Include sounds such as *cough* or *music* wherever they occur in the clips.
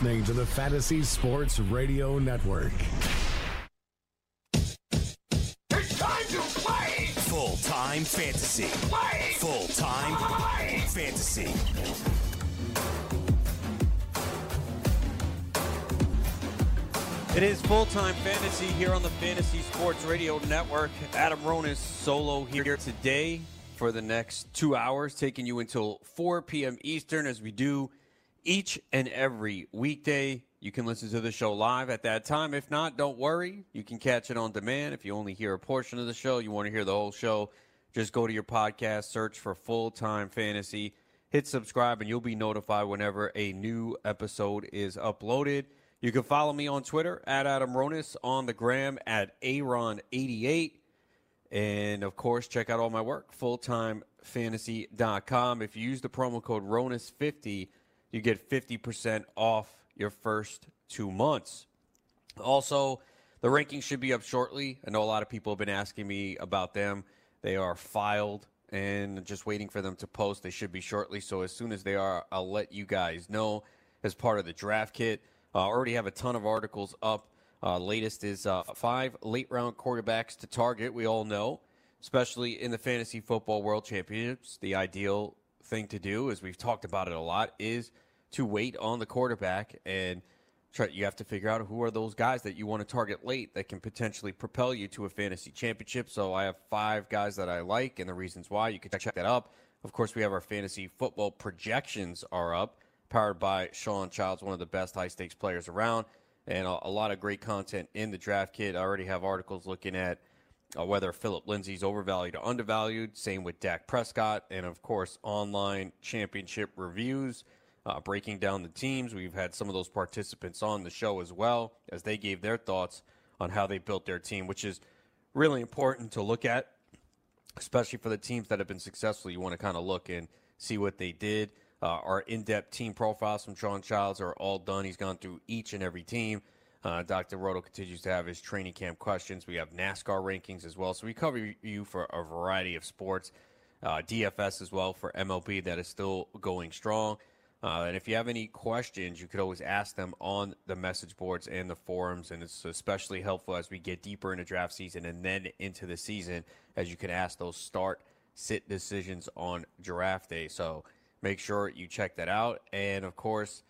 listening to the Fantasy Sports Radio Network. It's time to play! Full time fantasy. Play! Full time Play! fantasy. It is full time fantasy here on the Fantasy Sports Radio Network. Adam Ronis solo here today for the next two hours, taking you until 4 p.m. Eastern as we do each and every weekday. You can listen to the show live at that time. If not, don't worry. You can catch it on demand. If you only hear a portion of the show, you want to hear the whole show, just go to your podcast, search for Full Time Fantasy, hit subscribe, and you'll be notified whenever a new episode is uploaded. You can follow me on Twitter at Adam Ronis, on the gram at Aaron88. And of course, check out all my work, fulltimefantasy.com. If you use the promo code RONIS50, you get 50% off your first two months. Also, the rankings should be up shortly. I know a lot of people have been asking me about them. They are filed and just waiting for them to post. They should be shortly. So as soon as they are, I'll let you guys know as part of the draft kit. I uh, already have a ton of articles up. Uh, latest is uh, five late round quarterbacks to target. We all know, especially in the fantasy football world championships, the ideal thing to do, as we've talked about it a lot, is to wait on the quarterback and try. You have to figure out who are those guys that you want to target late that can potentially propel you to a fantasy championship. So I have five guys that I like, and the reasons why you can check that up. Of course, we have our fantasy football projections are up, powered by Sean Childs, one of the best high stakes players around, and a, a lot of great content in the draft kit. I already have articles looking at uh, whether Philip Lindsay's overvalued or undervalued. Same with Dak Prescott, and of course, online championship reviews, uh, breaking down the teams. We've had some of those participants on the show as well as they gave their thoughts on how they built their team, which is really important to look at, especially for the teams that have been successful. You want to kind of look and see what they did. Uh, our in-depth team profiles from Sean Childs are all done. He's gone through each and every team. Uh, Dr. Roto continues to have his training camp questions. We have NASCAR rankings as well. So we cover you for a variety of sports. Uh, DFS as well for MLB that is still going strong. Uh, and if you have any questions, you could always ask them on the message boards and the forums. And it's especially helpful as we get deeper into draft season and then into the season, as you can ask those start sit decisions on draft day. So make sure you check that out. And of course,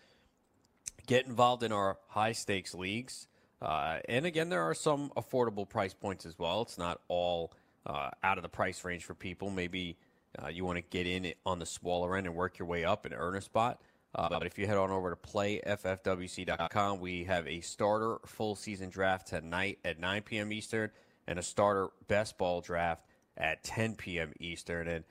get involved in our high stakes leagues. Uh, and again, there are some affordable price points as well. It's not all uh, out of the price range for people. Maybe uh, you want to get in on the smaller end and work your way up and earn a spot. Uh, but if you head on over to playffwc.com, we have a starter full season draft tonight at 9 p.m. Eastern and a starter best ball draft at 10 p.m. Eastern. And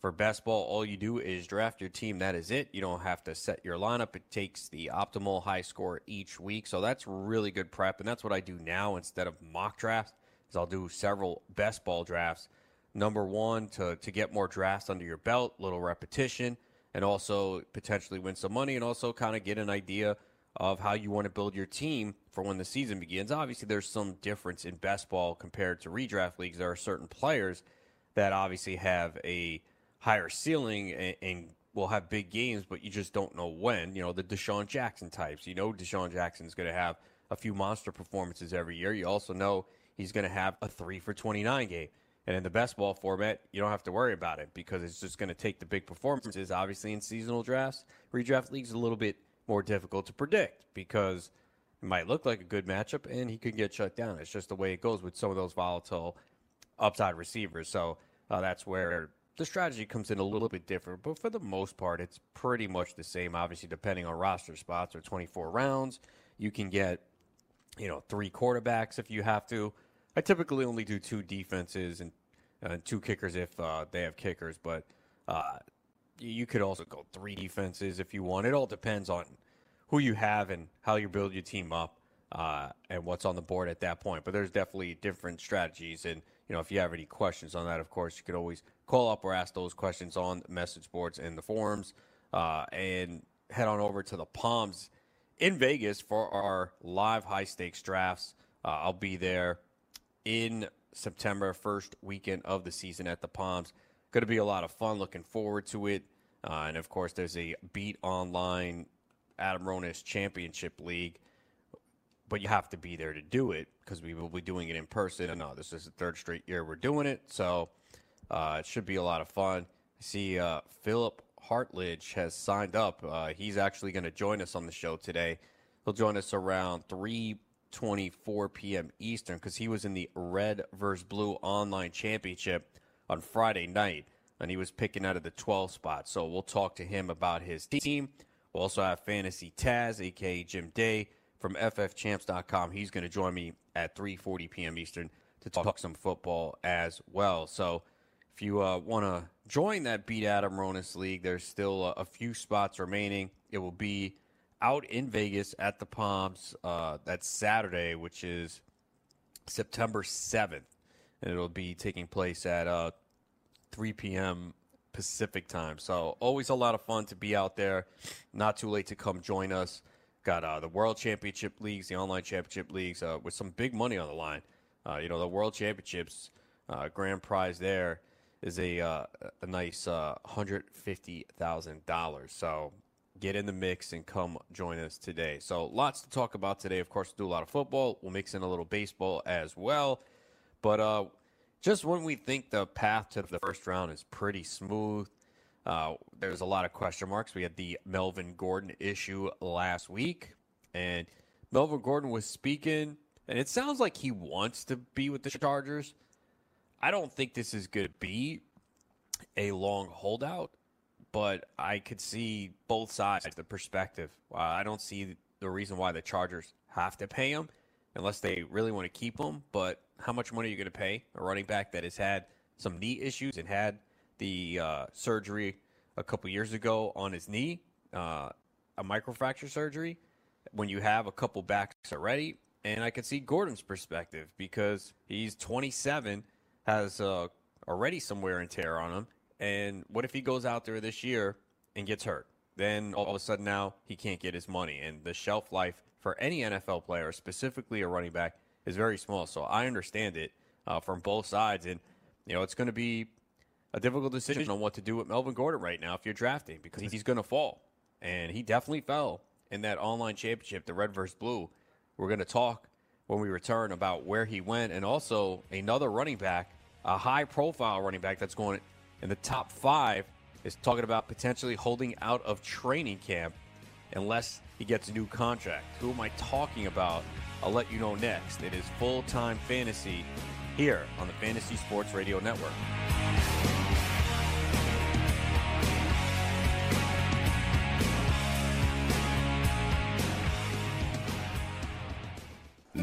for best ball, all you do is draft your team. That is it. You don't have to set your lineup. It takes the optimal high score each week. So that's really good prep. And that's what I do now instead of mock drafts is I'll do several best ball drafts. Number one, to, to get more drafts under your belt, little repetition, and also potentially win some money and also kind of get an idea of how you want to build your team for when the season begins. Obviously, there's some difference in best ball compared to redraft leagues. There are certain players that obviously have a – higher ceiling and, and will have big games, but you just don't know when. You know, the DeSean Jackson types. You know, DeSean Jackson is going to have a few monster performances every year. You also know he's going to have a three for 29 game. And in the best ball format, you don't have to worry about it because it's just going to take the big performances. Obviously, in seasonal drafts, redraft leagues a little bit more difficult to predict because it might look like a good matchup and he could get shut down. It's just the way it goes with some of those volatile upside receivers. So uh, that's where the strategy comes in a little bit different, but for the most part, it's pretty much the same. Obviously, depending on roster spots or 24 rounds, you can get, you know, three quarterbacks if you have to. I typically only do two defenses and uh, two kickers if uh, they have kickers, but uh, you could also go three defenses if you want. It all depends on who you have and how you build your team up uh, and what's on the board at that point. But there's definitely different strategies. And, you know, if you have any questions on that, of course, you could always call up or ask those questions on message boards and the forums. Uh, and head on over to the Palms in Vegas for our live high stakes drafts. Uh, I'll be there in September, first weekend of the season at the Palms. Going to be a lot of fun. Looking forward to it. Uh, and of course, there's a Beat Online Adam Ronis Championship League, but you have to be there to do it because we will be doing it in person. And no, this is the third straight year we're doing it, so uh, it should be a lot of fun. I see uh, Philip Hartledge has signed up. Uh, he's actually going to join us on the show today. He'll join us around 3:24 p.m. Eastern because he was in the Red versus Blue Online Championship on Friday night, and he was picking out of the 12 spot. So we'll talk to him about his team. We'll also have Fantasy Taz, aka Jim Day from FFChamps.com. He's going to join me at 3:40 p.m. Eastern to talk some football as well. So if you uh, want to join that Beat Adam Ronis League, there's still a, a, few spots remaining. It will be out in Vegas at the Palms. Uh, that's Saturday, which is September 7th. And it'll be taking place at uh, 3 p.m. Pacific time. So always a lot of fun to be out there. Not too late to come join us. Got uh, the World Championship leagues, the online championship leagues, uh, with some big money on the line. Uh, you know, the World Championships uh, grand prize there is a uh, a nice uh, hundred fifty thousand dollars. So get in the mix and come join us today. So lots to talk about today. Of course, we'll do a lot of football. We'll mix in a little baseball as well. But uh, just when we think the path to the first round is pretty smooth, uh, there's a lot of question marks. We had the Melvin Gordon issue last week, and Melvin Gordon was speaking, and it sounds like he wants to be with the Chargers. I don't think this is going to be a long holdout, but I could see both sides, the perspective. Uh, I don't see the reason why the Chargers have to pay him unless they really want to keep him. But how much money are you going to pay a running back that has had some knee issues and had the uh, surgery a couple years ago on his knee, uh, a microfracture surgery? When you have a couple backs already, and I can see Gordon's perspective because he's 27 has uh, already some wear and tear on him. And what if he goes out there this year and gets hurt? Then all of a sudden now he can't get his money. And the shelf life for any NFL player, specifically a running back, is very small. So I understand it uh, from both sides. And, you know, it's going to be a difficult decision on what to do with Melvin Gordon right now if you're drafting because he's going to fall. And he definitely fell in that online championship, the red versus blue. We're going to talk when we return about where he went and also another running back a high profile running back that's going in the top five is talking about potentially holding out of training camp unless he gets a new contract. Who am I talking about? I'll let you know next. It is full time fantasy here on the Fantasy Sports Radio Network.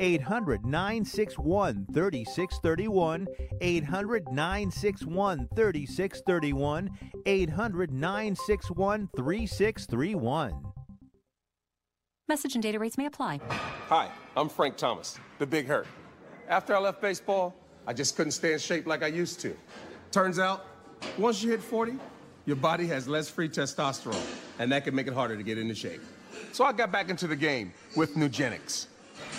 800 961 3631. 800 961 3631. 800 961 3631. Message and data rates may apply. Hi, I'm Frank Thomas, the Big Hurt. After I left baseball, I just couldn't stay in shape like I used to. Turns out, once you hit 40, your body has less free testosterone, and that can make it harder to get into shape. So I got back into the game with Nugenix.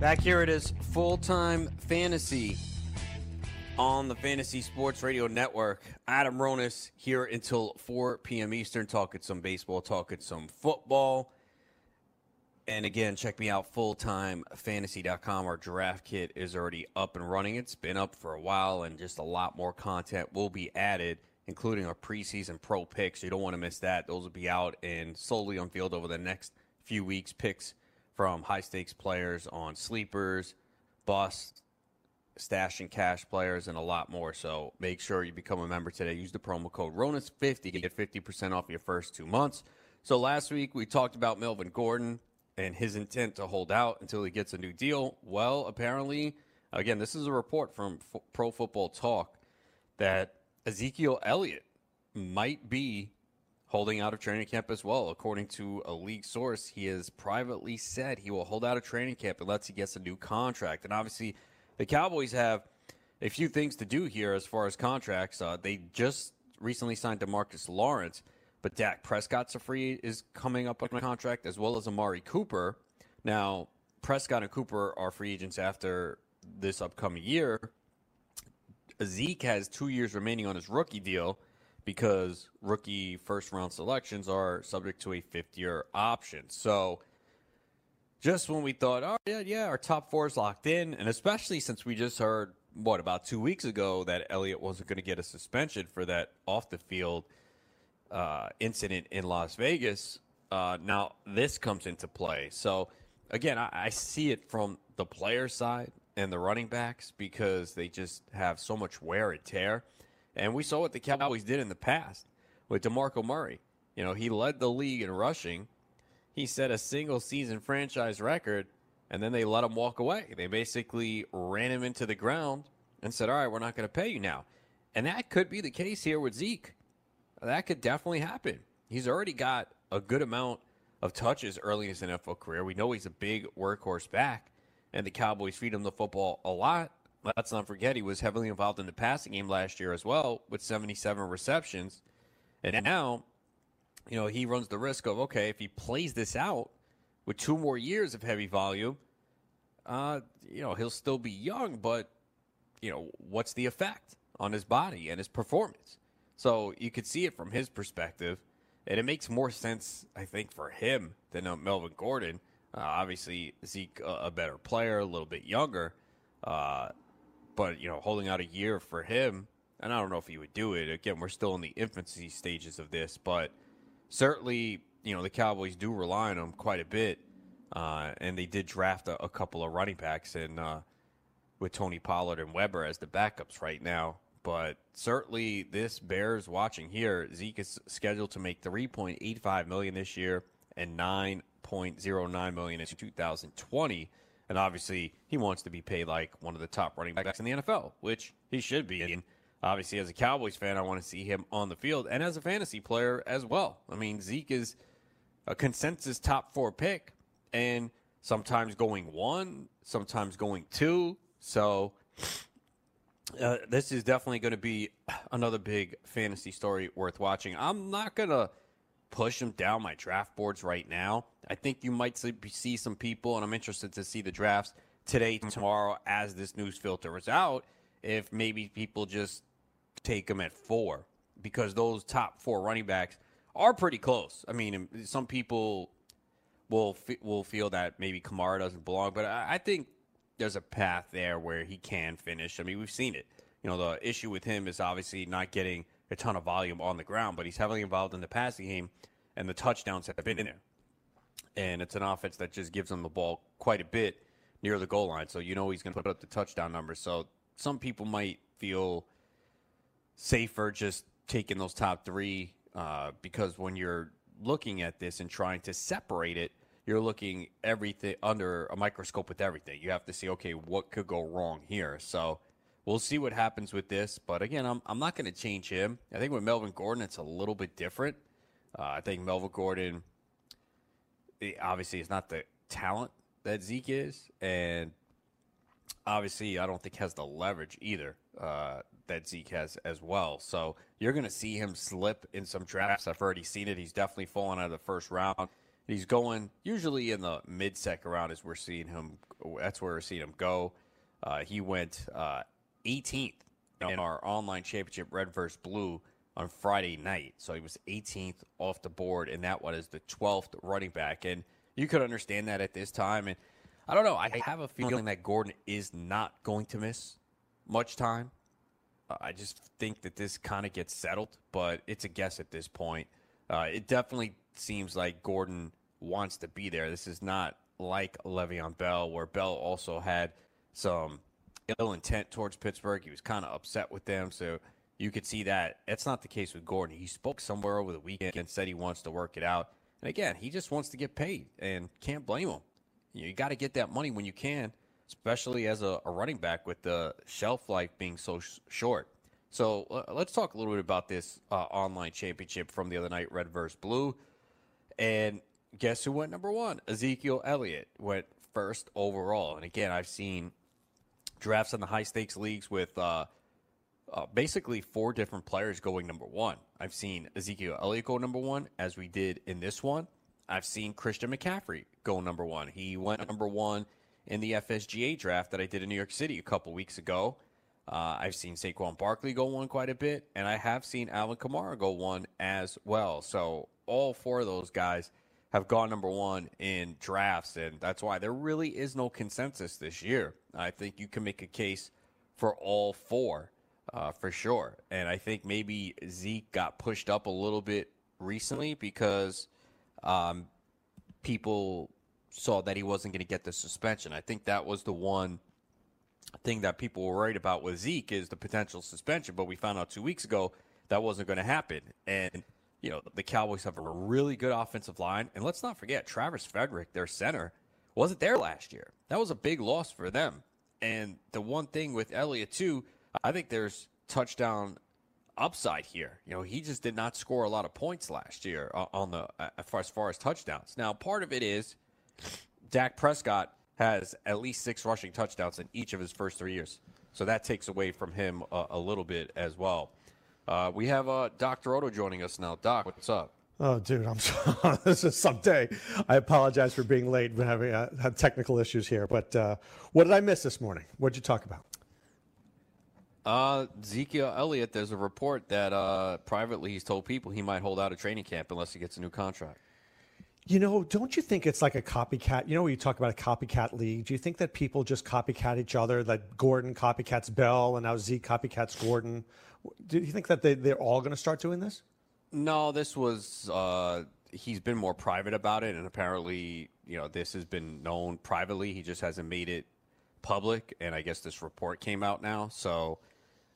Back here it is full time fantasy on the Fantasy Sports Radio Network. Adam Ronis here until 4 p.m. Eastern, talking some baseball, talking some football. And again, check me out fulltimefantasy.com. Our draft kit is already up and running. It's been up for a while, and just a lot more content will be added, including our preseason pro picks. You don't want to miss that. Those will be out and slowly unveiled over the next few weeks. Picks from high stakes players on sleepers, bust, stash and cash players, and a lot more. So make sure you become a member today. Use the promo code RONIS50 to get 50% off your first two months. So last week we talked about Melvin Gordon and his intent to hold out until he gets a new deal. Well, apparently, again, this is a report from F- Pro Football Talk that Ezekiel Elliott might be holding out of training camp as well. According to a league source, he has privately said he will hold out of training camp unless he gets a new contract. And obviously, the Cowboys have a few things to do here as far as contracts. Uh, they just recently signed Demarcus Lawrence, but Dak Prescott's a free is coming up on a contract as well as Amari Cooper. Now, Prescott and Cooper are free agents after this upcoming year. Zeke has two years remaining on his rookie deal because rookie first round selections are subject to a fifth year option. So just when we thought, oh, yeah, yeah, our top four is locked in, and especially since we just heard, what, about two weeks ago that Elliott wasn't going to get a suspension for that off the field uh, incident in Las Vegas, uh, now this comes into play. So again, I, I see it from the player side and the running backs because they just have so much wear and tear. And we saw what the Cowboys did in the past with DeMarco Murray. You know, he led the league in rushing. He set a single season franchise record, and then they let him walk away. They basically ran him into the ground and said, All right, we're not going to pay you now. And that could be the case here with Zeke. That could definitely happen. He's already got a good amount of touches early in his NFL career. We know he's a big workhorse back, and the Cowboys feed him the football a lot. Let's not forget he was heavily involved in the passing game last year as well with 77 receptions. And now, you know, he runs the risk of, okay, if he plays this out with two more years of heavy volume, uh, you know, he'll still be young, but, you know, what's the effect on his body and his performance? So you could see it from his perspective, and it makes more sense, I think, for him than uh, Melvin Gordon. Uh, obviously, Zeke uh, a better player, a little bit younger, uh, but you know, holding out a year for him, and I don't know if he would do it. Again, we're still in the infancy stages of this, but certainly, you know, the Cowboys do rely on him quite a bit, uh, and they did draft a, a, couple of running backs, and uh, with Tony Pollard and Weber as the backups right now but certainly this bears watching here. Zeke is scheduled to make 3.85 million this year and 9.09 million in 2020, and obviously he wants to be paid like one of the top running backs in the NFL, which he should be. And obviously, as a Cowboys fan, I want to see him on the field, and as a fantasy player as well. I mean, Zeke is a consensus top four pick, and sometimes going one, sometimes going two. So uh, this is definitely going to be another big fantasy story worth watching. I'm not going to push him down my draft boards right now. I think you might see some people, and I'm interested to see the drafts today, mm-hmm. tomorrow, as this news filters out. If maybe people just take him at four, because those top four running backs are pretty close. I mean, some people will will feel that maybe Kamara doesn't belong, but I, I think there's a path there where he can finish. I mean, we've seen it. You know, the issue with him is obviously not getting a ton of volume on the ground, but he's heavily involved in the passing game, and the touchdowns have been in there. And it's an offense that just gives him the ball quite a bit near the goal line, so you know he's going to put up the touchdown numbers. So some people might feel safer just taking those top three uh, because when you're looking at this and trying to separate it, you're looking everything under a microscope with everything. You have to see, okay, what could go wrong here? So we'll see what happens with this. But again, I'm, I'm not going to change him. I think with Melvin Gordon, it's a little bit different. Uh, I think Melvin Gordon, obviously, is not the talent that Zeke is. And obviously, I don't think has the leverage either uh, that Zeke has as well. So you're going to see him slip in some drafts. I've already seen it. He's definitely fallen out of the first round. He's going usually in the mid second round as we're seeing him. That's where we're seeing him go. Uh, he went uh, 18th in our online championship, Red versus Blue, on Friday night. So he was 18th off the board, and that one is the 12th running back. And you could understand that at this time. And I don't know. I have a feeling that Gordon is not going to miss much time. Uh, I just think that this kind of gets settled, but it's a guess at this point. Uh, it definitely seems like Gordon wants to be there. This is not like Le'Veon Bell, where Bell also had some ill intent towards Pittsburgh. He was kind of upset with them, so you could see that. It's not the case with Gordon. He spoke somewhere over the weekend and said he wants to work it out. And again, he just wants to get paid, and can't blame him. You got to get that money when you can, especially as a, a running back with the shelf life being so sh- short. So uh, let's talk a little bit about this uh, online championship from the other night, Red versus Blue. And guess who went number one? Ezekiel Elliott went first overall. And again, I've seen drafts in the high stakes leagues with uh, uh, basically four different players going number one. I've seen Ezekiel Elliott go number one, as we did in this one. I've seen Christian McCaffrey go number one. He went number one in the FSGA draft that I did in New York City a couple weeks ago. Uh, I've seen Saquon Barkley go one quite a bit, and I have seen Alvin Kamara go one as well. So all four of those guys have gone number one in drafts, and that's why there really is no consensus this year. I think you can make a case for all four uh, for sure. And I think maybe Zeke got pushed up a little bit recently because um, people saw that he wasn't going to get the suspension. I think that was the one thing that people were worried about with Zeke is the potential suspension, but we found out two weeks ago that wasn't going to happen. And you know, the Cowboys have a really good offensive line. And let's not forget, Travis Frederick, their center, wasn't there last year. That was a big loss for them. And the one thing with Elliott, too, I think there's touchdown upside here. You know, he just did not score a lot of points last year on the as far as, touchdowns. Now, part of it is Dak Prescott has at least six rushing touchdowns in each of his first three years. So that takes away from him a, a little bit as well. Uh, we have uh, Dr. Roto joining us now. Doc, what's up? Oh, dude, I'm sorry. *laughs* this is someday. I apologize for being late. We're having uh, had technical issues here. But uh, what did I miss this morning? What did you talk about? Uh, Ezekiel Elliott, there's a report that uh, privately he's told people he might hold out a training camp unless he gets a new contract. You know, don't you think it's like a copycat? You know, you talk about a copycat league, do you think that people just copycat each other? That Gordon copycats Bell and now Z copycats Gordon? Do you think that they, they're all going to start doing this? No, this was, uh, he's been more private about it. And apparently, you know, this has been known privately. He just hasn't made it public. And I guess this report came out now. So,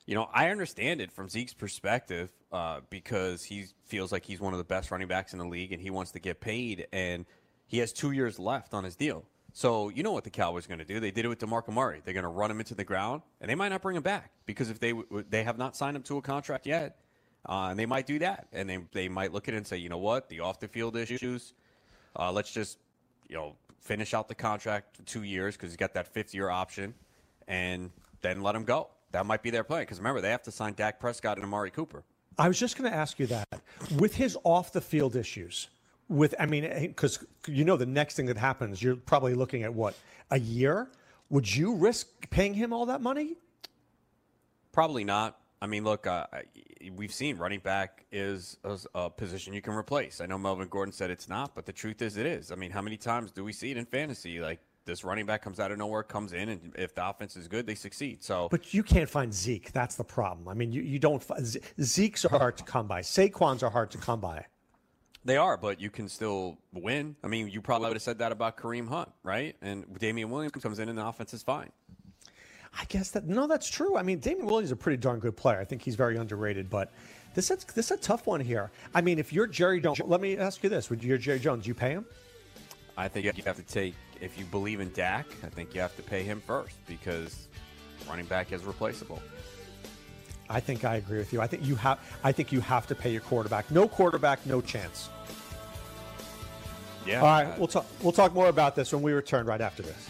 you know, I understand it from Zeke's perspective uh, because he feels like he's one of the best running backs in the league and he wants to get paid. And he has two years left on his deal. So you know what the Cowboys are going to do? They did it with Demarco Murray. They're going to run him into the ground, and they might not bring him back because if they they have not signed him to a contract yet, uh, and they might do that, and they they might look at it and say, you know what, the off the field issues, uh, let's just you know finish out the contract two years because he's got that fifth year option, and then let him go. That might be their plan because remember they have to sign Dak Prescott and Amari Cooper. I was just going to ask you that with his off the field issues. With I mean, because you know the next thing that happens, you're probably looking at what a year. Would you risk paying him all that money? Probably not. I mean, look, uh, we've seen running back is a, a, position you can replace. I know Melvin Gordon said it's not, but the truth is it is. I mean, how many times do we see it in fantasy? Like this running back comes out of nowhere, comes in, and if the offense is good, they succeed. So, but you can't find Zeke. That's the problem. I mean, you, you don't. Zeke's are hard to come by. Saquon's are hard to come by. They are, but you can still win. I mean, you probably would have said that about Kareem Hunt, right? And Damien Williams comes in, and the offense is fine. I guess that no, that's true. I mean, Damien Williams is a pretty darn good player. I think he's very underrated, but this is this is a tough one here. I mean, if you're Jerry Jones, let me ask you this: Would you're Jerry Jones? You pay him? I think you have to take if you believe in Dak. I think you have to pay him first because running back is replaceable. I think I agree with you. I think you have. I think you have to pay your quarterback. No quarterback, no chance. Yeah. All right. We'll talk. We'll talk more about this when we return right after this.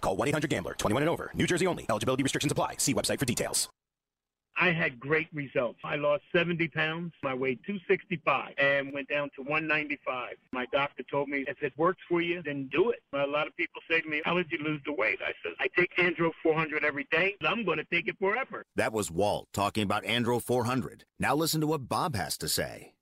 Call 1-800-GAMBLER. 21 and over. New Jersey only. Eligibility restrictions apply. See website for details. I had great results. I lost 70 pounds. I weighed 265 and went down to 195. My doctor told me, if it works for you, then do it. A lot of people say to me, how did you lose the weight? I said, I take Andro 400 every day. I'm going to take it forever. That was Walt talking about Andro 400. Now listen to what Bob has to say.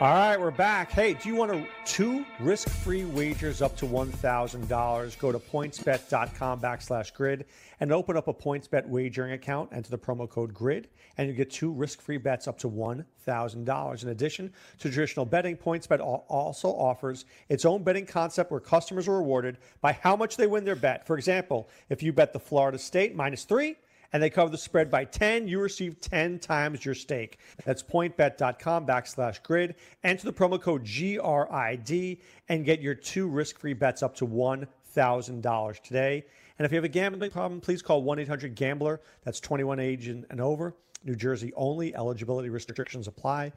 All right, we're back. Hey, do you want to two risk-free wagers up to one thousand dollars? Go to pointsbet.com backslash grid and open up a PointsBet wagering account. Enter the promo code GRID, and you get two risk-free bets up to one thousand dollars. In addition to traditional betting, PointsBet al- also offers its own betting concept where customers are rewarded by how much they win their bet. For example, if you bet the Florida State minus three and they cover the spread by 10, you receive 10 times your stake. That's pointbet.com backslash grid. Enter the promo code GRID and get your two risk free bets up to $1,000 today. And if you have a gambling problem, please call 1 800 Gambler. That's 21 age and, and over. New Jersey only. Eligibility restrictions apply.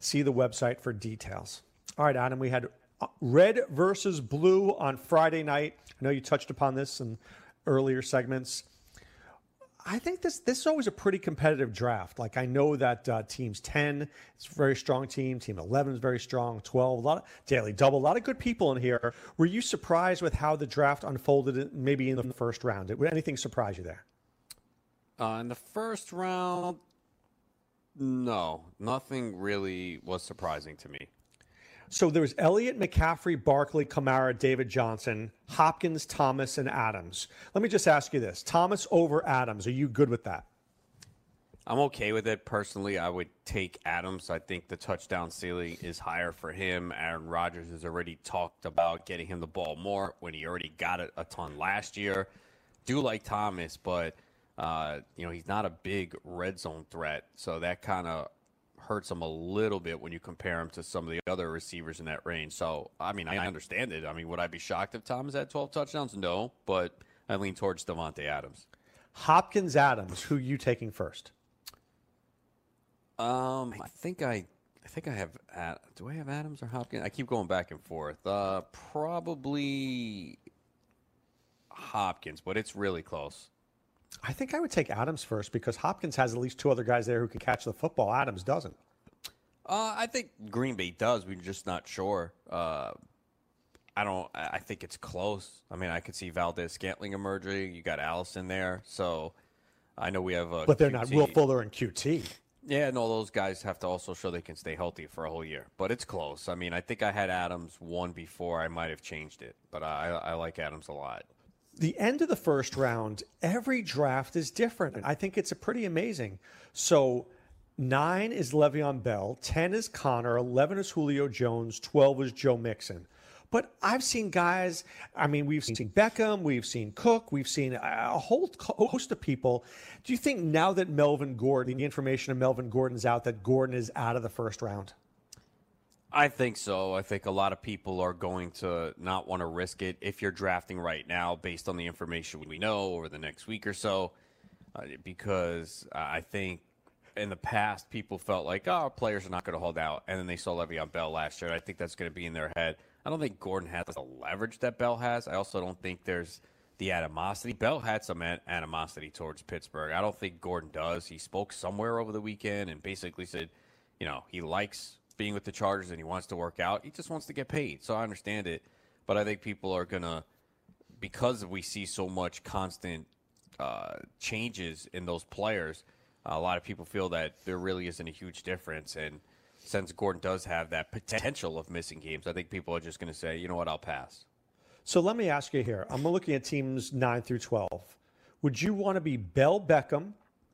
See the website for details. All right, Adam, we had uh, red versus blue on Friday night. I know you touched upon this in earlier segments. I think this this is always a pretty competitive draft. Like I know that uh, teams ten is a very strong team. Team eleven is very strong. Twelve, a lot of daily double, a lot of good people in here. Were you surprised with how the draft unfolded? Maybe in the first round, did anything surprise you there? Uh, in the first round, no, nothing really was surprising to me. So there was Elliott, McCaffrey, Barkley, Kamara, David Johnson, Hopkins, Thomas, and Adams. Let me just ask you this: Thomas over Adams. Are you good with that? I'm okay with it personally. I would take Adams. I think the touchdown ceiling is higher for him. Aaron Rodgers has already talked about getting him the ball more when he already got it a ton last year. Do like Thomas, but uh, you know he's not a big red zone threat, so that kind of hurts him a little bit when you compare him to some of the other receivers in that range. So, I mean, I understand it. I mean, would I be shocked if Thomas had 12 touchdowns? No, but I lean towards Davante Adams. Hopkins, Adams. Who you taking first? Um, I think I, I think I have. Ad, do I have Adams or Hopkins? I keep going back and forth. Uh, probably Hopkins, but it's really close. I think I would take Adams first because Hopkins has at least two other guys there who can catch the football. Adams doesn't. Uh, I think Green Bay does. We're just not sure. Uh, I don't. I think it's close. I mean, I could see Valdes-Scantling emerging. You got Allison there, so I know we have. A but they're QT. not Will Fuller and QT. Yeah, no, those guys have to also show they can stay healthy for a whole year. But it's close. I mean, I think I had Adams one before. I might have changed it, but I, I like Adams a lot the end of the first round, every draft is different. I think it's a pretty amazing. So nine is Le'Veon Bell, ten is Connor, eleven is Julio Jones, twelve is Joe Mixon. But I've seen guys. I mean, we've seen Beckham, we've seen Cook, we've seen a whole host of people. Do you think now that Melvin Gordon, the information of Melvin Gordon's out, that Gordon is out of the first round? I think so. I think a lot of people are going to not want to risk it if you're drafting right now based on the information we know over the next week or so. Uh, because I think in the past, people felt like, oh, players are not going to hold out. And then they saw Le'Veon Bell last year. I think that's going to be in their head. I don't think Gordon has the leverage that Bell has. I also don't think there's the animosity. Bell had some animosity towards Pittsburgh. I don't think Gordon does. He spoke somewhere over the weekend and basically said, you know, he likes being with the Chargers and he wants to work out. He just wants to get paid. So I understand it. But I think people are going to, because we see so much constant uh, changes in those players, a lot of people feel that there really isn't a huge difference. And since Gordon does have that potential of missing games, I think people are just going to say, you know what, I'll pass. So let me ask you here. I'm looking at teams 9 through 12. Would you want to be Bell Beckham,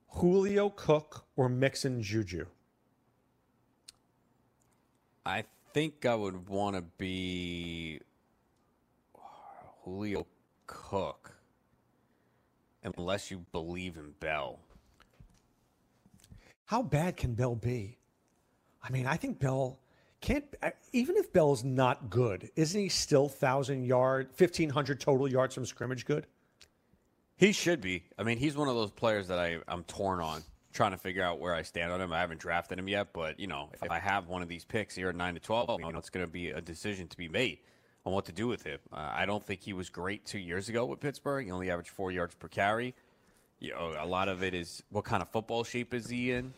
Julio Cook, or Mixon Juju? I think I would want to be Julio Cook, unless you believe in Bell. How bad can Bell be? I mean, I think Bell can't. Uh, even if Bell's not good, isn't he still thousand yard, fifteen hundred total yards from scrimmage good? He should be. I mean, he's one of those players that I, I'm torn on trying to figure out where I stand on him. I haven't drafted him yet, but you know, if I have one of these picks here at nine to twelve, you know, it's going to be a decision to be made on what to do with him. Uh, I don't think he was great two years ago with Pittsburgh. He only averaged four yards per carry. You know, a lot of it is what kind of football shape is he in.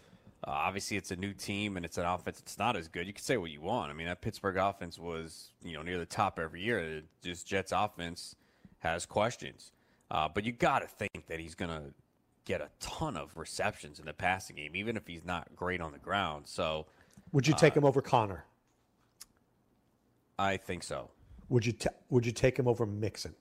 Uh, obviously, it's a new team and it's an offense. It's not as good. You can say what you want. I mean, that Pittsburgh offense was you know near the top every year. Just Jets offense has questions, uh, but you got to think that he's going to get a ton of receptions in the passing game, even if he's not great on the ground. So, would you take uh, him over Connor? I think so. Would you ta- would you take him over Mixon?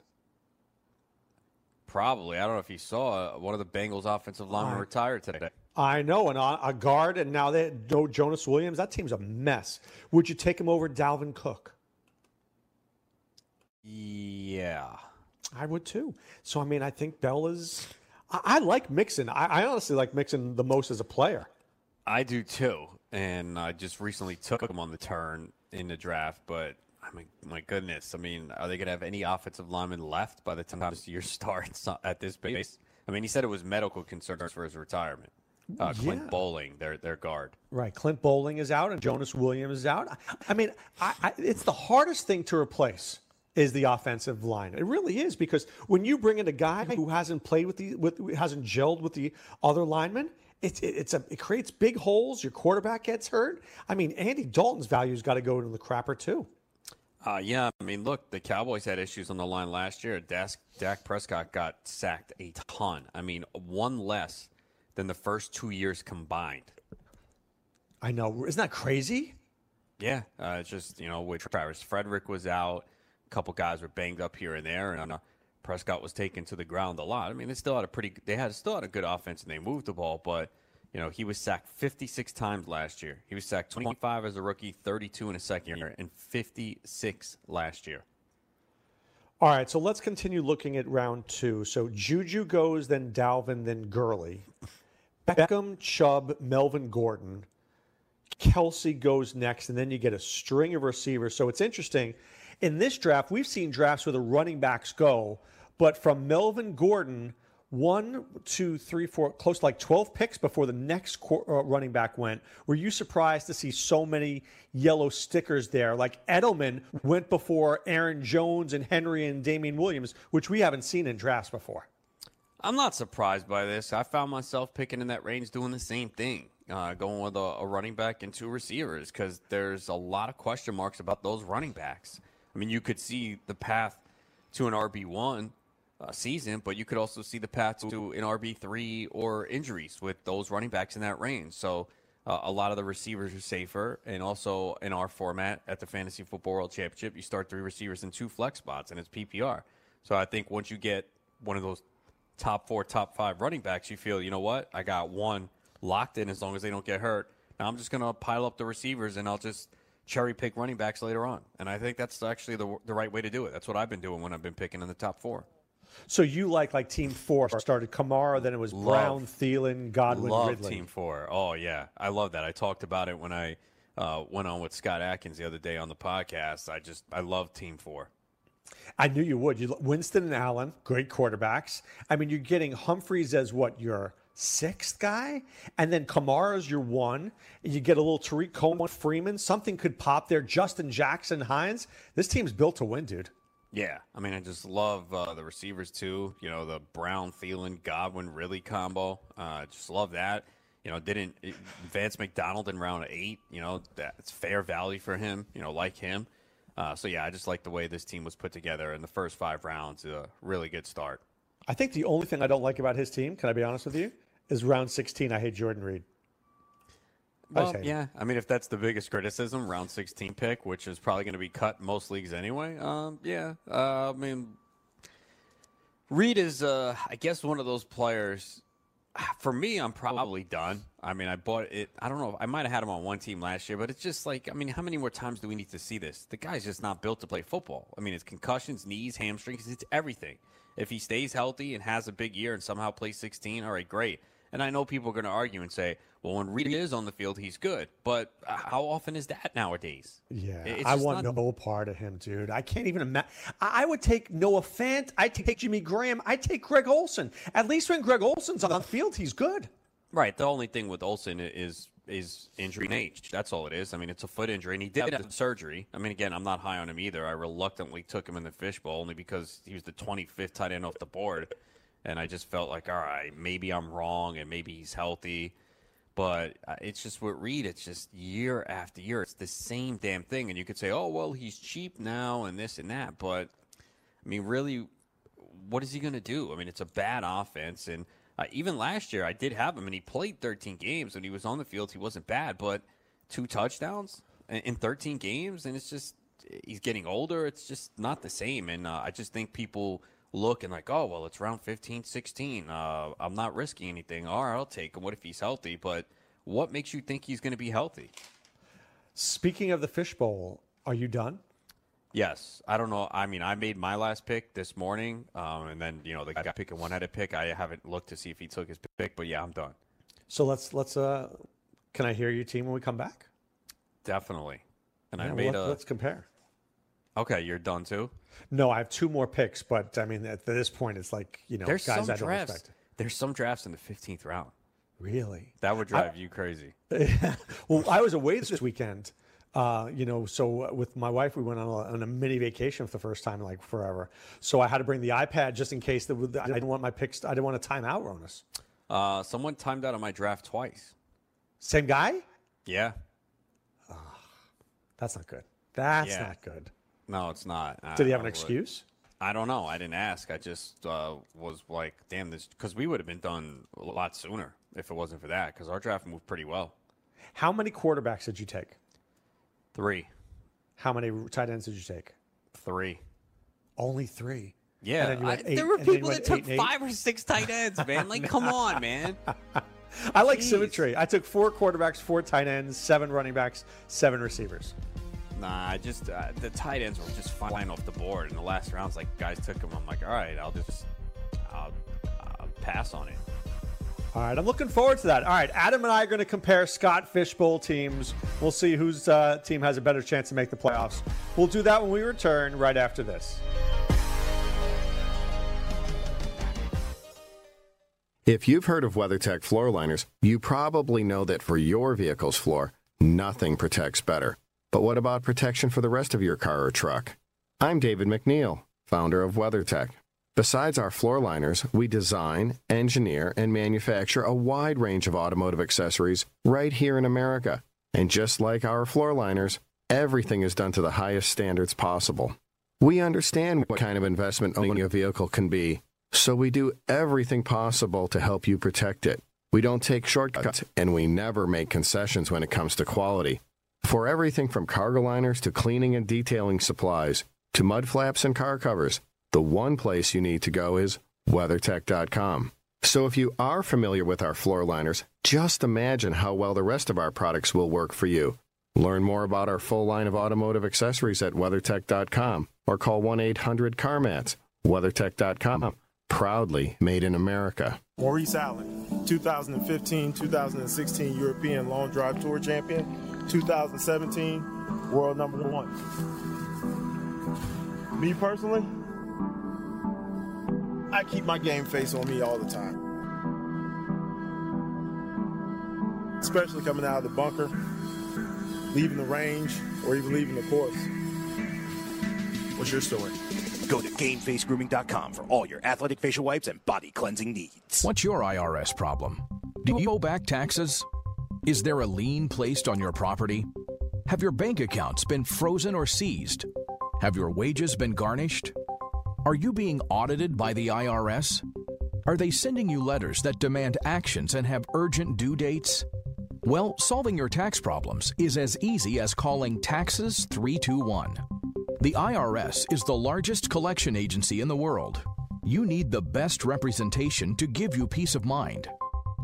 Probably. I don't know if you saw uh, one of the Bengals offensive linemen retired today. I know, and a, a guard, and now they no Jonah Williams. That team's a mess. Would you take him over Dalvin Cook? Yeah. I would too. So I mean, I think Bell is. I, I like Mixon. I, I honestly like Mixon the most as a player. I do too, and I just recently took him on the turn in the draft. But I mean, my goodness, I mean, are they going to have any offensive linemen left by the time this year *laughs* starts at this base? I mean, he said it was medical concerns for his retirement. Uh, Clint Yeah. Boling, their their guard. Right. Clint Boling is out, and Jonah Williams is out. I, I mean, I, I, it's the hardest thing to replace is the offensive line. It really is because when you bring in a guy who hasn't played with the with hasn't gelled with the other linemen. It's it, it's a it creates big holes. Your quarterback gets hurt. I mean, Andy Dalton's value's got to go into the crapper too. Uh, yeah, I mean, look, the Cowboys had issues on the line last year. Dak, Dak Prescott got sacked a ton. I mean, one less than the first two years combined. I know. Isn't that crazy? Yeah, uh, it's just you know, with Travis Frederick was out, couple guys were banged up here and there, and uh, Prescott was taken to the ground a lot. I mean, they still had a pretty, they had still had a good offense and they moved the ball, but you know, he was sacked 56 times last year. He was sacked 25 as a rookie, 32 in a second year, and 56 last year. All right, so let's continue looking at round two. So Juju goes, then Dalvin, then Gurley. Beckham, Chubb, Melvin Gordon. Kelce goes next, and then you get a string of receivers. So it's interesting. In this draft, we've seen drafts where the running backs go, but from Melvin Gordon, one, two, three, four, close to like 12 picks before the next uh, running back went. Were you surprised to see so many yellow stickers there? Like Edelman went before Aaron Jones and Henry and Damien Williams, which we haven't seen in drafts before. I'm not surprised by this. I found myself picking in that range doing the same thing, uh, going with a, a running back and two receivers because there's a lot of question marks about those running backs. I mean, you could see the path to an RB1 uh, season, but you could also see the path to an RB3 or injuries with those running backs in that range. So uh, a lot of the receivers are safer. And also in our format at the Fantasy Football World Championship, you start three receivers and two flex spots, and it's PPR. So I think once you get one of those top four, top five running backs, you feel, you know what? I got one locked in as long as they don't get hurt. Now I'm just going to pile up the receivers and I'll just cherry pick running backs later on. And I think that's actually the, the right way to do it. That's what I've been doing when I've been picking in the top four. So you like like Team Four started Kamara, then it was Brown, Love- Thielen, Godwin, love Ridley. Team Four. Oh yeah, I love that. I talked about it when I uh, went on with Scott Atkins the other day on the podcast. I just I love Team Four. I knew you would. You Winston and Allen, great quarterbacks. I mean, you're getting Humphries as what your sixth guy, and then Kamara's your one. And you get a little Tariq Coleman, Freeman. Something could pop there. Justin Jackson, Hines. This team's built to win, dude. Yeah, I mean, I just love uh, the receivers too. You know, the Brown, Thielen, Godwin, really combo. Uh, just love that. You know, didn't Vance McDonald in round eight? You know, that's fair value for him. You know, like him. Uh, so yeah, I just like the way this team was put together in the first five rounds. A really good start. I think the only thing I don't like about his team, can I be honest with you, is round 16. I hate Jordan Reed. Well, him. yeah. I mean, if that's the biggest criticism, round 16 pick, which is probably going to be cut most leagues anyway. Um, yeah. Uh, I mean, Reed is, uh, I guess, one of those players. For me, I'm probably done. I mean, I bought it. I don't know. I might have had him on one team last year, but it's just like, I mean, how many more times do we need to see this? The guy's just not built to play football. I mean, it's concussions, knees, hamstrings, it's everything. If he stays healthy and has a big year and somehow plays 16, all right, great. And I know people are going to argue and say, well, when Reed is on the field, he's good. But uh, how often is that nowadays? Yeah, I want not- no part of him, dude. I can't even imagine. I I would take Noah Fant. I'd take Jimmy Graham. I'd take Greg Olsen. At least when Greg Olsen's on the field, he's good. Right. The only thing with Olsen is is injury and age. That's all it is. I mean, it's a foot injury, and he did have surgery. I mean, again, I'm not high on him either. I reluctantly took him in the fishbowl only because he was the 25th tight end off the board, and I just felt like, all right, maybe I'm wrong, and maybe he's healthy. But uh, it's just with Reed, it's just year after year, it's the same damn thing. And you could say, oh, well, he's cheap now and this and that. But, I mean, really, what is he going to do? I mean, it's a bad offense. And uh, even last year, I did have him, and he played 13 games. When he was on the field, he wasn't bad, but two touchdowns in- in 13 games, and it's just he's getting older. It's just not the same. And uh, I just think people look and like, oh, well, it's round 15, 16. Uh, I'm not risking anything. All right, I'll take him. What if he's healthy? But what makes you think he's going to be healthy? Speaking of the fishbowl, are you done? Yes, I don't know. I mean, I made my last pick this morning, um, and then you know the guy picking one had a pick. I haven't looked to see if he took his pick, but yeah, I'm done. So let's let's. uh Can I hear your team when we come back? Definitely. And Yeah, I well, made let- a. let's compare. Okay, you're done too. No, I have two more picks, but I mean, at this point, it's like you know, There's guys some I don't drafts. respect. There's some drafts in the 15th round. Really? That would drive you crazy. *laughs* well, I was away this weekend. Uh, you know, so with my wife, we went on a, on a mini vacation for the first time like forever. So I had to bring the iPad just in case that I didn't want my picks. I didn't want to time out, Ronis. Uh, someone timed out on my draft twice. Same guy? Yeah. That's not good. That's Yeah. not good. No, it's not. Did he have an I would- excuse? I don't know. I didn't ask. I just uh, was like, damn, this because we would have been done a lot sooner if it wasn't for that because our draft moved pretty well. How many quarterbacks did you take? Three. How many tight ends did you take? Three. Only three. Yeah, And then I- eight- there were and people that took eight eight? five or six tight ends, man. Like, *laughs* come on, man. I like symmetry. I took four quarterbacks, four tight ends, seven running backs, seven receivers. Nah, I just uh, the tight ends were just flying off the board in the last rounds. Like guys took them. I'm like, all right, I'll just I'll, I'll pass on it. All right, I'm looking forward to that. All right, Adam and I are going to compare Scott Fishbowl teams. We'll see whose uh, team has a better chance to make the playoffs. We'll do that when we return right after this. If you've heard of WeatherTech floor liners, you probably know that for your vehicle's floor, nothing protects better. But what about protection for the rest of your car or truck? I'm David McNeil, founder of WeatherTech. Besides our floor liners, we design, engineer, and manufacture a wide range of automotive accessories right here in America. And just like our floor liners, everything is done to the highest standards possible. We understand what kind of investment owning a vehicle can be, so we do everything possible to help you protect it. We don't take shortcuts, and we never make concessions when it comes to quality. For everything from cargo liners to cleaning and detailing supplies to mud flaps and car covers, the one place you need to go is WeatherTech.com. So if you are familiar with our floor liners, just imagine how well the rest of our products will work for you. Learn more about our full line of automotive accessories at WeatherTech.com or call 1 800 CarMats. WeatherTech.com, proudly made in America. Maurice Allen, 2015 2016 European Long Drive Tour Champion, 2017 World Number One. Me personally, I keep my game face on me all the time. Especially coming out of the bunker, leaving the range, or even leaving the course. What's your story? Go to GameFaceGrooming.com for all your athletic facial wipes and body cleansing needs. What's your IRS problem? Do you owe back taxes? Is there a lien placed on your property? Have your bank accounts been frozen or seized? Have your wages been garnished? Are you being audited by the IRS? Are they sending you letters that demand actions and have urgent due dates? Well, solving your tax problems is as easy as calling Taxes 321. The IRS is the largest collection agency in the world. You need the best representation to give you peace of mind.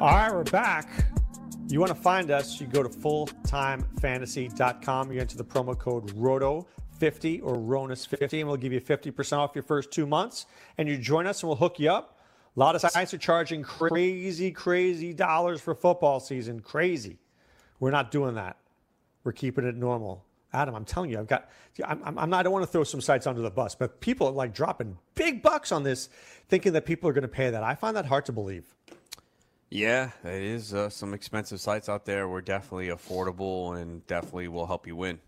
All right, we're back. You want to find us, you go to fulltimefantasy.com. You enter the promo code ROTO50 or RONIS50, and we'll give you 50% off your first two months. And you join us, and we'll hook you up. A lot of sites are charging crazy, crazy dollars for football season. Crazy. We're not doing that. We're keeping it normal. Adam, I'm telling you, I've got. I'm, I'm not. I don't want to throw some sites under the bus, but people are like dropping big bucks on this, thinking that people are going to pay that. I find that hard to believe. Yeah, it is uh, some expensive sites out there. We're definitely affordable and definitely will help you win.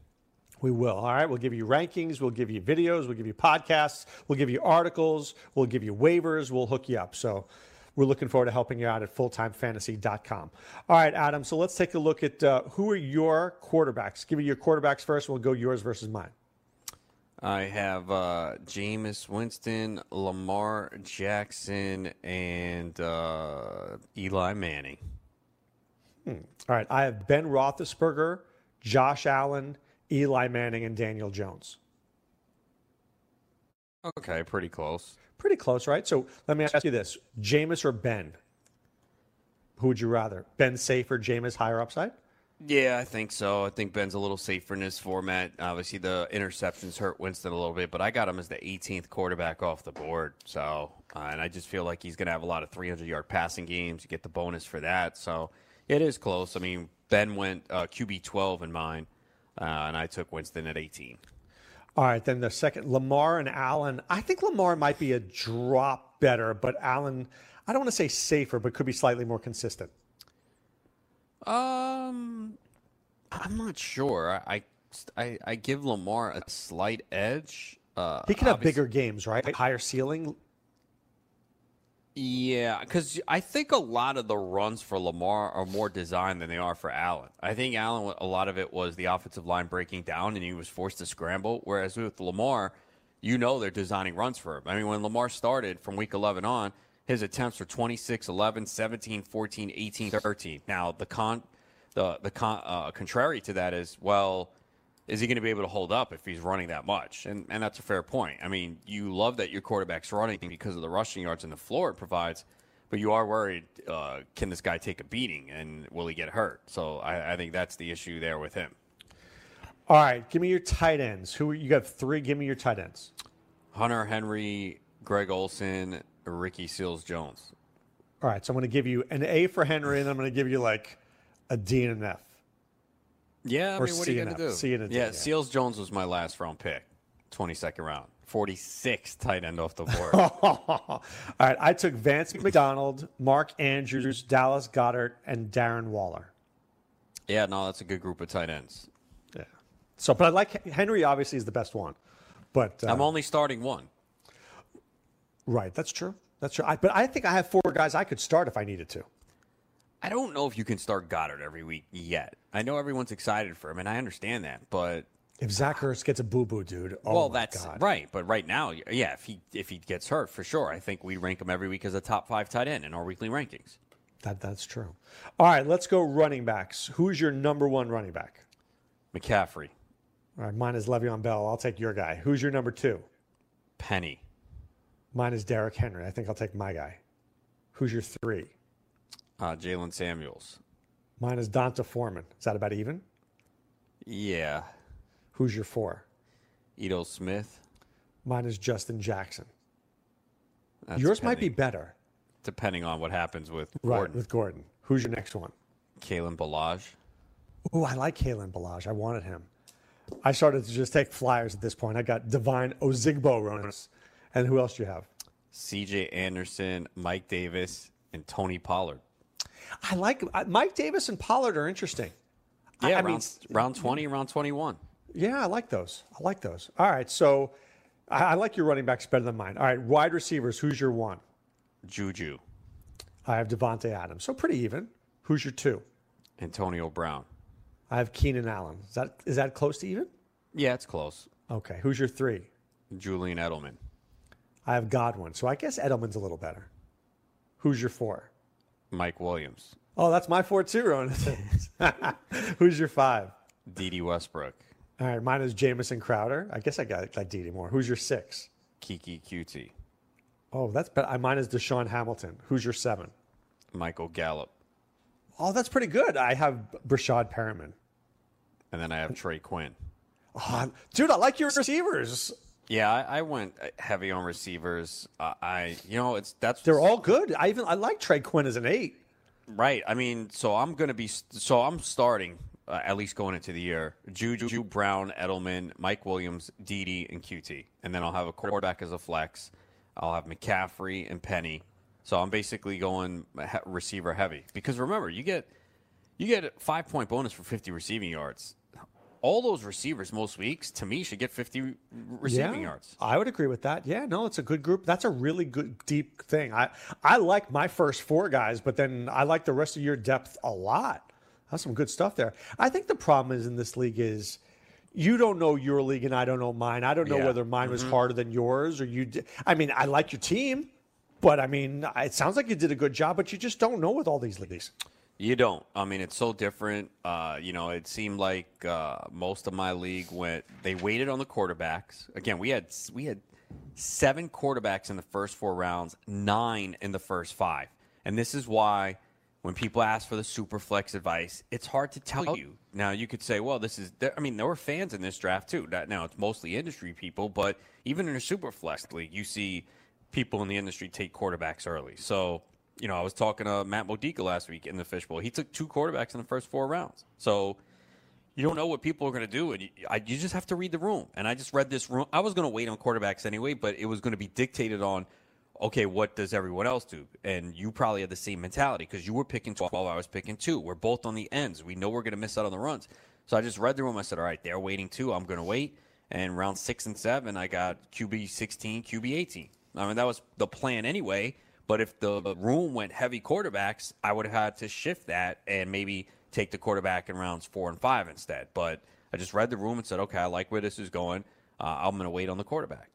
We will. All right. We'll give you rankings. We'll give you videos. We'll give you podcasts. We'll give you articles. We'll give you waivers. We'll hook you up. So we're looking forward to helping you out at fulltimefantasy.com. All right, Adam. So let's take a look at uh, who are your quarterbacks. Give me your quarterbacks first. We'll go yours versus mine. I have uh, Jameis Winston, Lamar Jackson, and uh, Eli Manning. Hmm. All right. I have Ben Roethlisberger, Josh Allen, Eli Manning, and Daniel Jones. Okay, pretty close. Pretty close, right? So let me ask you this Jameis or Ben? Who would you rather? Ben safer, Jameis higher upside? Yeah, I think so. I think Ben's a little safer in this format. Obviously, the interceptions hurt Winston a little bit, but I got him as the 18th quarterback off the board. So, uh, and I just feel like he's going to have a lot of 300 yard passing games. You get the bonus for that. So, it is close. I mean, Ben went uh, QB 12 in mine, uh, and I took Winston at 18. All right, then the second, Lamar and Allen. I think Lamar might be a drop better, but Allen, I don't want to say safer, but could be slightly more consistent. Um, I'm not sure. I I, I give Lamar a slight edge. Uh, He could have bigger games, right? Higher ceiling. Yeah, because I think a lot of the runs for Lamar are more designed than they are for Allen. I think Allen, a lot of it was the offensive line breaking down and he was forced to scramble. Whereas with Lamar, you know they're designing runs for him. I mean, when Lamar started from week 11 on, his attempts were 26, 11, 17, 14, 18, 13. Now, the con, the, the con, uh, contrary to that is, well, is he going to be able to hold up if he's running that much? And and that's a fair point. I mean, you love that your quarterback's running because of the rushing yards and the floor it provides, but you are worried: uh, can this guy take a beating and will he get hurt? So I, I think that's the issue there with him. All right, give me your tight ends. Who you got? Three. Give me your tight ends. Hunter Henry, Greg Olsen, Ricky Seals Jones. All right, so I'm going to give you an A for Henry, and I'm going to give you like a D and an F. Yeah, I Or mean, what are you going to do? C and a D, yeah, yeah. Seals Jones was my last round pick, 22nd round, 46th tight end off the board. *laughs* All right, I took Vance McDonald, Mark Andrews, Dallas Goedert, and Darren Waller. yeah, no, that's a good group of tight ends. Yeah. So, but I like Henry. Obviously, is the best one. But uh, I'm only starting one. right. That's true. That's true. I, but I think I have four guys I could start if I needed to. I don't know if you can start Goedert every week yet. I know everyone's excited for him, and I understand that, but If Zach Ertz gets a boo boo, dude. Oh well, that's God. right. But right now, yeah, if he if he gets hurt, for sure, I think we rank him every week as a top five tight end in our weekly rankings. That that's true. All right, let's go running backs. Who's your number one running back? McCaffrey, All right, mine is Le'Veon Bell. I'll take your guy. Who's your number two? Penny, Mine is Derrick Henry. I think I'll take my guy. Who's your three? Uh, Jaylen Samuels. Mine is D'Onta Foreman. Is that about even? Yeah, Who's your four? Ito Smith. Mine is Justin Jackson. That's Yours might be better. depending on what happens with Right, Gordon. with Gordon. Who's your next one? Kalen Ballage. Oh, I like Kalen Ballage. I wanted him. I started to just take flyers at this point. I got Devine Ozigbo Ronis. And who else do you have? C.J. Anderson, Mike Davis, and Tony Pollard. I like I- Mike Davis and Pollard are interesting. I- Yeah, I round, mean, round twenty, round twenty-one. Yeah, I like those. I like those. All right, so I, I like your running backs better than mine. All right, wide receivers. Who's your one? Juju, I have Davante Adams. So pretty even. Who's your two? Antonio Brown. I have Keenan Allen. Is that is that close to even? Yeah, it's close. Okay. Who's your three? Julian Edelman. I have Godwin. So I guess Edelman's a little better. Who's your four? Mike Williams. Oh, that's my four too, Ronan. Who's your five? Dede Westbrook. All right, mine is Jamison Crowder. I guess I got like Dede more. Who's your six? Keke Coutee. Oh, that's better. Uh, mine is DaeSean Hamilton. Who's your seven? Michael Gallup. Oh, that's pretty good. I have Breshad Perriman. And then I have Trey Quinn. Oh, dude, I like your receivers. Yeah, I, I went heavy on receivers. Uh, I, you know, it's that's They're all good. I even I like Trey Quinn as an eight. right. I mean, so I'm gonna be so I'm starting uh, at least going into the year. Juju Brown, Edelman, Mike Williams, Dede, and Coutee, and then I'll have a quarterback as a flex. I'll have McCaffrey and Penny. So I'm basically going receiver heavy because remember you get you get a five point bonus for 50 receiving yards. All those receivers most weeks to me should get 50 receiving yeah, yards. I would agree with that. Yeah, no, it's a good group. That's a really good deep thing. I I like my first four guys, but then I like the rest of your depth a lot. That's some good stuff there. I think the problem is in this league is you don't know your league and I don't know mine. I don't know Yeah. whether mine was Mhm. harder than yours or you. Did. I mean, I like your team, but I mean, it sounds like you did a good job, but you just don't know with all these leagues. You don't. I mean, it's so different. Uh, you know, it seemed like uh, most of my league went. They waited on the quarterbacks. Again, we had we had seven quarterbacks in the first four rounds, nine in the first five, and this is why when people ask for the super flex advice, it's hard to tell you. Now, you could say, well, this is. there- I mean, there were fans in this draft too. Now, it's mostly industry people, but even in a super flex league, you see people in the industry take quarterbacks early. So, you know, I was talking to Matt Modica last week in the fishbowl. He took two quarterbacks in the first four rounds. So you don't know what people are going to do, and you, I, you just have to read the room. And I just read this room. I was going to wait on quarterbacks anyway, but it was going to be dictated on, okay, what does everyone else do? And you probably had the same mentality because you were picking 12, I was picking two. We're both on the ends. We know we're going to miss out on the runs. So I just read the room. I said, all right, they're waiting too. I'm going to wait. And round six and seven, I got QB 16, QB 18. I mean, that was the plan anyway. But if the room went heavy quarterbacks, I would have had to shift that and maybe take the quarterback in rounds four and five instead. But I just read the room and said, okay, I like where this is going. Uh, I'm going to wait on the quarterback.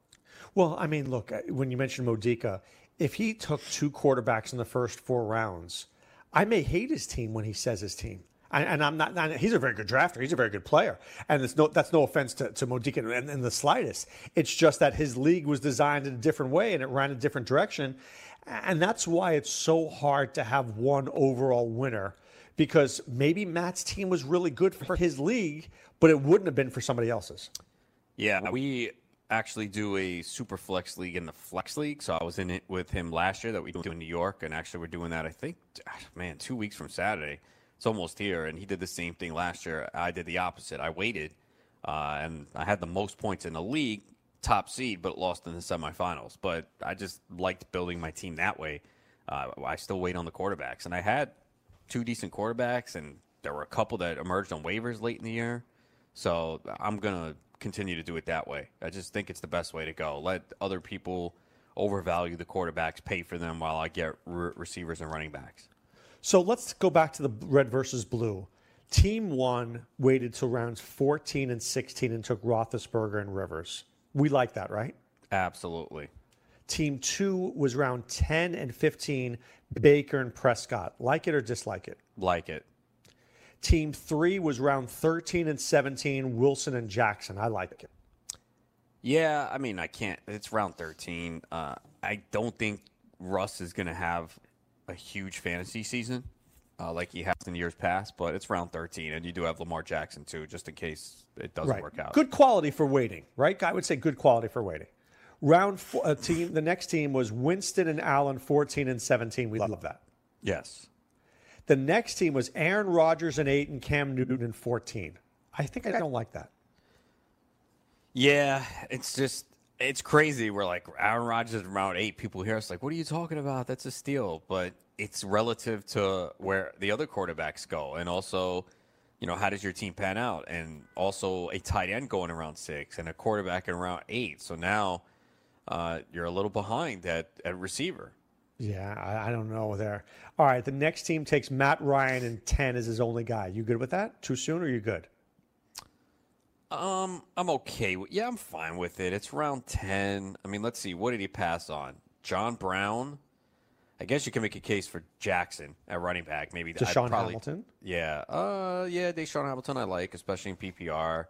Well, I mean, look, uh, when you mentioned Modica, if he took two quarterbacks in the first four rounds, I may hate his team when he says his team. And, and I'm not, not- He's a very good drafter. He's a very good player, and it's no. That's no offense to, to Modica in, in the slightest. It's just that his league was designed in a different way, and it ran a different direction, and that's why it's so hard to have one overall winner. Because maybe Matt's team was really good for his league, but it wouldn't have been for somebody else's. Yeah, we actually do a super flex league in the flex league. So I was in it with him last year that we do in New York, and actually we're doing that. I think, man, two weeks from Saturday. It's almost here, and he did the same thing last year. I did the opposite. I waited, uh, and I had the most points in the league, top seed, but lost in the semifinals. But I just liked building my team that way. Uh, I still wait on the quarterbacks, and I had two decent quarterbacks, and there were a couple that emerged on waivers late in the year. So I'm gonna continue to do it that way. I just think it's the best way to go. Let other people overvalue the quarterbacks, pay for them, while I get re- receivers and running backs. So let's go back to the red versus blue. Team one waited till rounds 14 and 16 and took Roethlisberger and Rivers. We like that, right? Absolutely. Team two was round 10 and 15, Baker and Prescott. Like it or dislike it? Like it. Team three was round 13 and 17, Wilson and Jackson. I like it. Yeah, I mean, I can't. It's round 13. Uh, I don't think Russ is going to have a huge fantasy season uh, like he has in years past, but it's round 13, and you do have Lamar Jackson too, just in case it doesn't right. work out. Good quality for waiting, right? I would say good quality for waiting. Round four, uh, team. The next team was Winston and Allen, 14 and 17. We love that. Yes. The next team was Aaron Rodgers and eight and Cam Newton and 14. I think I don't like that. Yeah, it's just it's crazy. We're like Aaron Rodgers is round eight. People hear us like, "What are you talking about? That's a steal." But it's relative to where the other quarterbacks go, and also, you know, how does your team pan out? And also a tight end going around six and a quarterback in round eight. So now uh, you're a little behind at at receiver. Yeah, I, I don't know there. All right, the next team takes Matt Ryan and 10 as his only guy. You good with that? Too soon or you good? Um, I'm okay. with Yeah, I'm fine with it. It's round ten. I mean, let's see. What did he pass on? John Brown. I guess you can make a case for Jackson at running back. Maybe I'd DaeSean probably- Hamilton? Yeah. Uh, yeah. DaeSean Hamilton, I like, especially in PPR.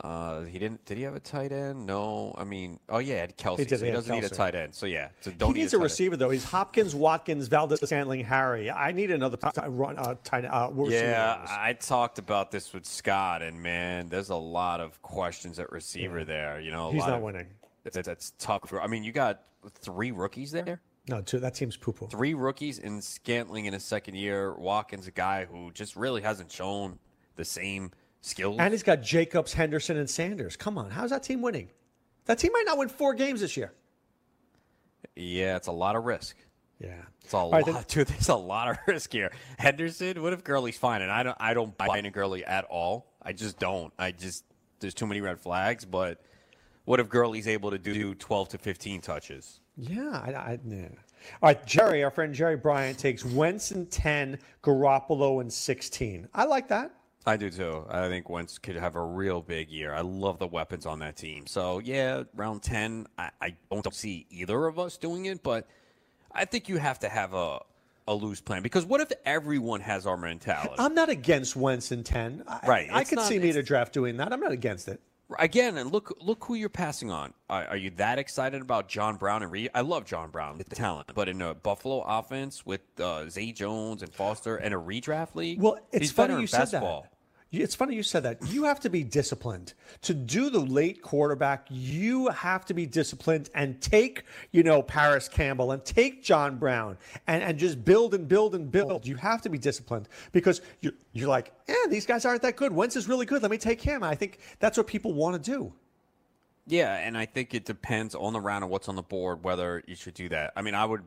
Uh, he didn't. Did he have a tight end? No. I mean, oh yeah, Kelce. He did, so he he doesn't need a tight end. So yeah, so He need needs a a tight end. receiver though. He's Hopkins, Watkins, Valdes, Scantling, Harry. I need another run. Uh, tight, uh, receiver. Yeah, I talked about this with Scott, and man, there's a lot of questions at receiver there. You know, a He's not of- winning. That's, that's tough. I mean, you got three rookies there. No, two, that team's poo poo. Three rookies in Scantling in his second year. Watkins, a guy who just really hasn't shown the same skills. And he's got Jacobs, Henderson, and Sanders. Come on, how's that team winning? That team might not win four games this year. yeah, it's a lot of risk. Yeah, it's a right, lot, then- *laughs* dude. There's a lot of risk here. Henderson, what if Gurley's fine? And I don't, I don't buy into Gurley at all. I just don't. I just there's too many red flags. But what if Gurley's able to do 12 to 15 touches? Yeah, I, I, yeah. All right, Jerry, our friend Jerry Bryant takes Wentz in 10, Garoppolo in 16. I like that. I do too. I think Wentz could have a real big year. I love the weapons on that team. So yeah, round ten, I, I don't see either of us doing it, but I think you have to have a a loose plan because what if everyone has our mentality? I'm not against Wentz in 10. I, Right, I it's could not- see me to draft doing that. I'm not against it. Again, and look look who you're passing on. Are, are you that excited about John Brown and Reed? I love John Brown, the talent, but in a Buffalo offense with uh, Zay Jones and Foster and a redraft league, Well, it's he's funny you in said best that. It's funny you said that. You have to be disciplined to do the late quarterback. You have to be disciplined and take, you know, Parris Campbell and take John Brown and, and just build and build and build. You have to be disciplined because you're, you're like, eh, these guys aren't that good. Wentz is really good. Let me take him. I think that's what people want to do. Yeah, and I think it depends on the round and what's on the board whether you should do that. I mean, I would,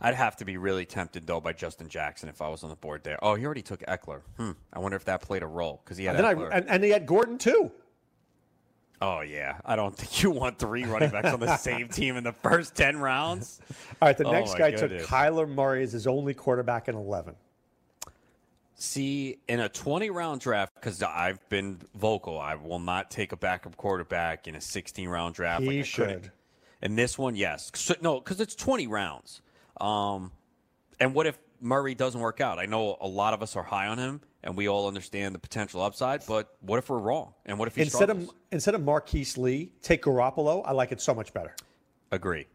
I'd have to be really tempted though by Justin Jackson if I was on the board there. Oh, he already took Ekeler. Hmm. I wonder if that played a role because he had And. I, and, and he had Gordon too. oh yeah, I don't think you want three running backs on the *laughs* same team in the first ten rounds. All right, the Oh, next my guy goodness. took Kyler Murray as his only quarterback in 11. See, in a 20 round draft, because I've been vocal, I will not take a backup quarterback in a 16 round draft. He like should. And this one, yes. So, no, because it's 20 rounds. Um, and what if Murray doesn't work out? I know a lot of us are high on him, and we all understand the potential upside, but what if we're wrong? And what if he Instead struggles? of instead of Marquise Lee, take Garoppolo. I like it so much better. Agree.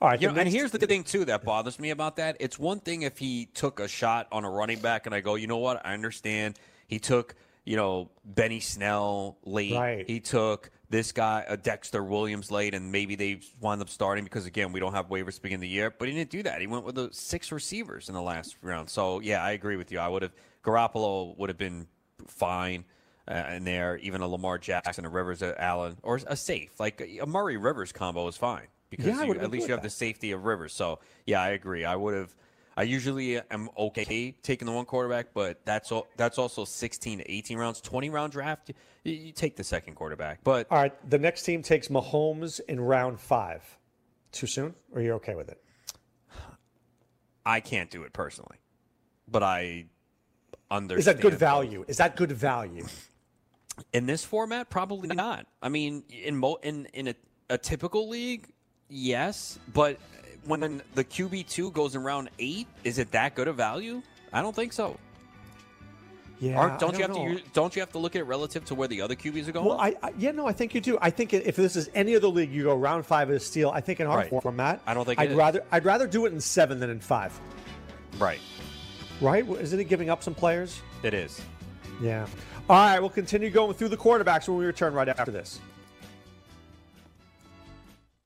All right, You know, and here's the thing too that bothers me about that. It's one thing if he took a shot on a running back, and I go, you know what? I understand. He took, you know, Benny Snell late. Right. He took this guy, uh, Dexter Williams late, and maybe they wind up starting because again, we don't have waivers to begin the year. But he didn't do that. He went with the six receivers in the last round. So yeah, I agree with you. I would have Garoppolo would have been fine. Uh, in there, even a Lamar Jackson, a Rivers, a Allen, or a safe like a Murray Rivers combo is fine because Yeah, you, at least you have that. the safety of Rivers. So yeah, I agree. I would have. I usually am okay taking the one quarterback, but that's all, that's also 16 to 18 rounds, 20 round draft. You, you take the second quarterback, but All right, the next team takes Mahomes in round five. Too soon, or you're okay with it? I can't do it personally. But I understand. Is that good value? Is that good value? in this format? Probably not. I mean, in mo- in in a, a typical league, yes, but when the QB two goes in round eight, is it that good a value? I don't think so. Yeah, Aren't, I don't you have don't to use, don't you have to look at it relative to where the other QBs are going? Well, I, I yeah no, I think you do. I think if this is any other league, you go round five as steal. I think in our Right. format, I don't think I'd is. rather I'd rather do it in seven than in five. right. Right? Isn't it giving up some players? It is. Yeah. All right, we'll continue going through the quarterbacks when we return right after this.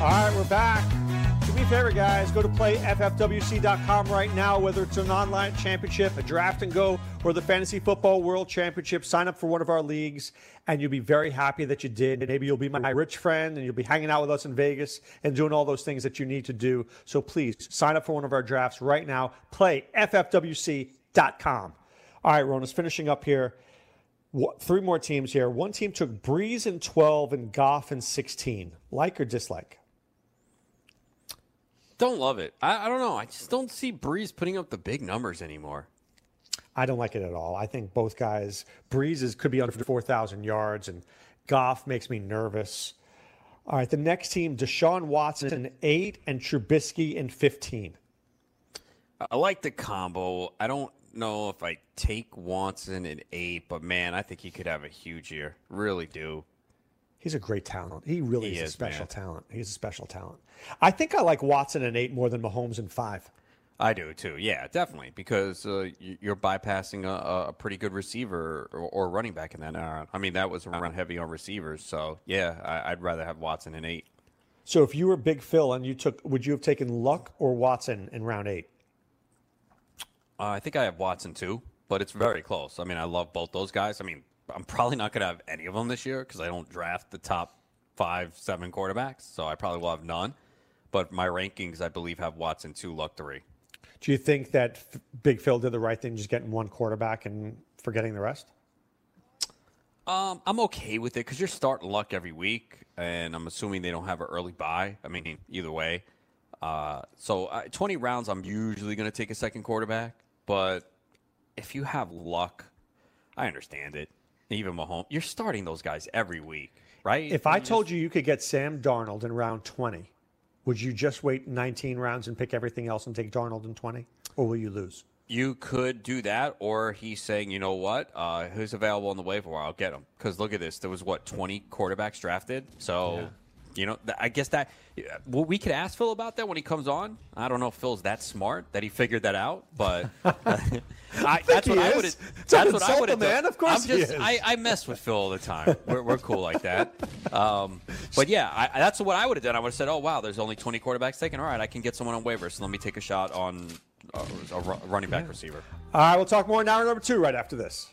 All right, we're back. Do me a favor, guys. Go to playffwc.com right now, whether it's an online championship, a draft and go, or the Fantasy Football World Championship. Sign up for one of our leagues, and you'll be very happy that you did. And Maybe you'll be my rich friend, and you'll be hanging out with us in Vegas and doing all those things that you need to do. So please sign up for one of our drafts right now. Playffwc.com. All right, Ronis, finishing up here. Three more teams here. One team took Brees in 12 and Goff in 16. Like or dislike? Don't love it. I, I don't know. I just don't see Brees putting up the big numbers anymore. I don't like it at all. I think both guys, Brees is, could be under 4,000 yards, and Goff makes me nervous. All right, the next team, Deshaun Watson, in 8, and Trubisky in 15. I like the combo. I don't know if I take Watson at 8, but man, I think he could have a huge year. Really do. He's a great talent. He really He is, a special man. talent. He's a special talent. I think I like Watson in 8 more than Mahomes in 5. I do too. Yeah, definitely, because uh, you're bypassing a, a pretty good receiver or, or running back in that. Uh, I mean, that was around heavy on receivers. So yeah, I, I'd rather have Watson in eight. So if you were Big Phil and you took, would you have taken Luck or Watson in round 8? Uh, I think I have Watson too, but it's very close. I mean, I love both those guys. I mean, I'm probably not going to have any of them this year because I don't draft the top five, seven quarterbacks. So I probably will have none. But my rankings, I believe, have Watson two, Luck three. Do you think that F- Big Phil did the right thing just getting one quarterback and forgetting the rest? Um, I'm okay with it because you're starting Luck every week, and I'm assuming they don't have an early buy. I mean, either way. Uh, so uh, 20 rounds, I'm usually going to take a second quarterback. But if you have Luck, I understand it. Even Mahomes, you're starting those guys every week, right? If I told you you could get Sam Darnold in round 20, would you just wait 19 rounds and pick everything else and take Darnold in 20? Or will you lose? You could do that, or he's saying, you know what, uh, who's available on the waiver wire? I'll get him. Because look at this, there was what twenty quarterbacks drafted. So, you know, th- I guess that well, we could ask Phil about that when he comes on. I don't know if Phil's that smart that he figured that out, but *laughs* I, that's he what I would That's what I would have man. done. Of course I'm just. I, I mess with Phil all the time. We're, we're cool like that. *laughs* Um, but yeah, I, that's what I would have done. I would have said, "Oh wow, there's only 20 quarterbacks taken. All right, I can get someone on waivers. So let me take a shot on uh, a running back receiver." All right, we'll talk more in hour number two right after this.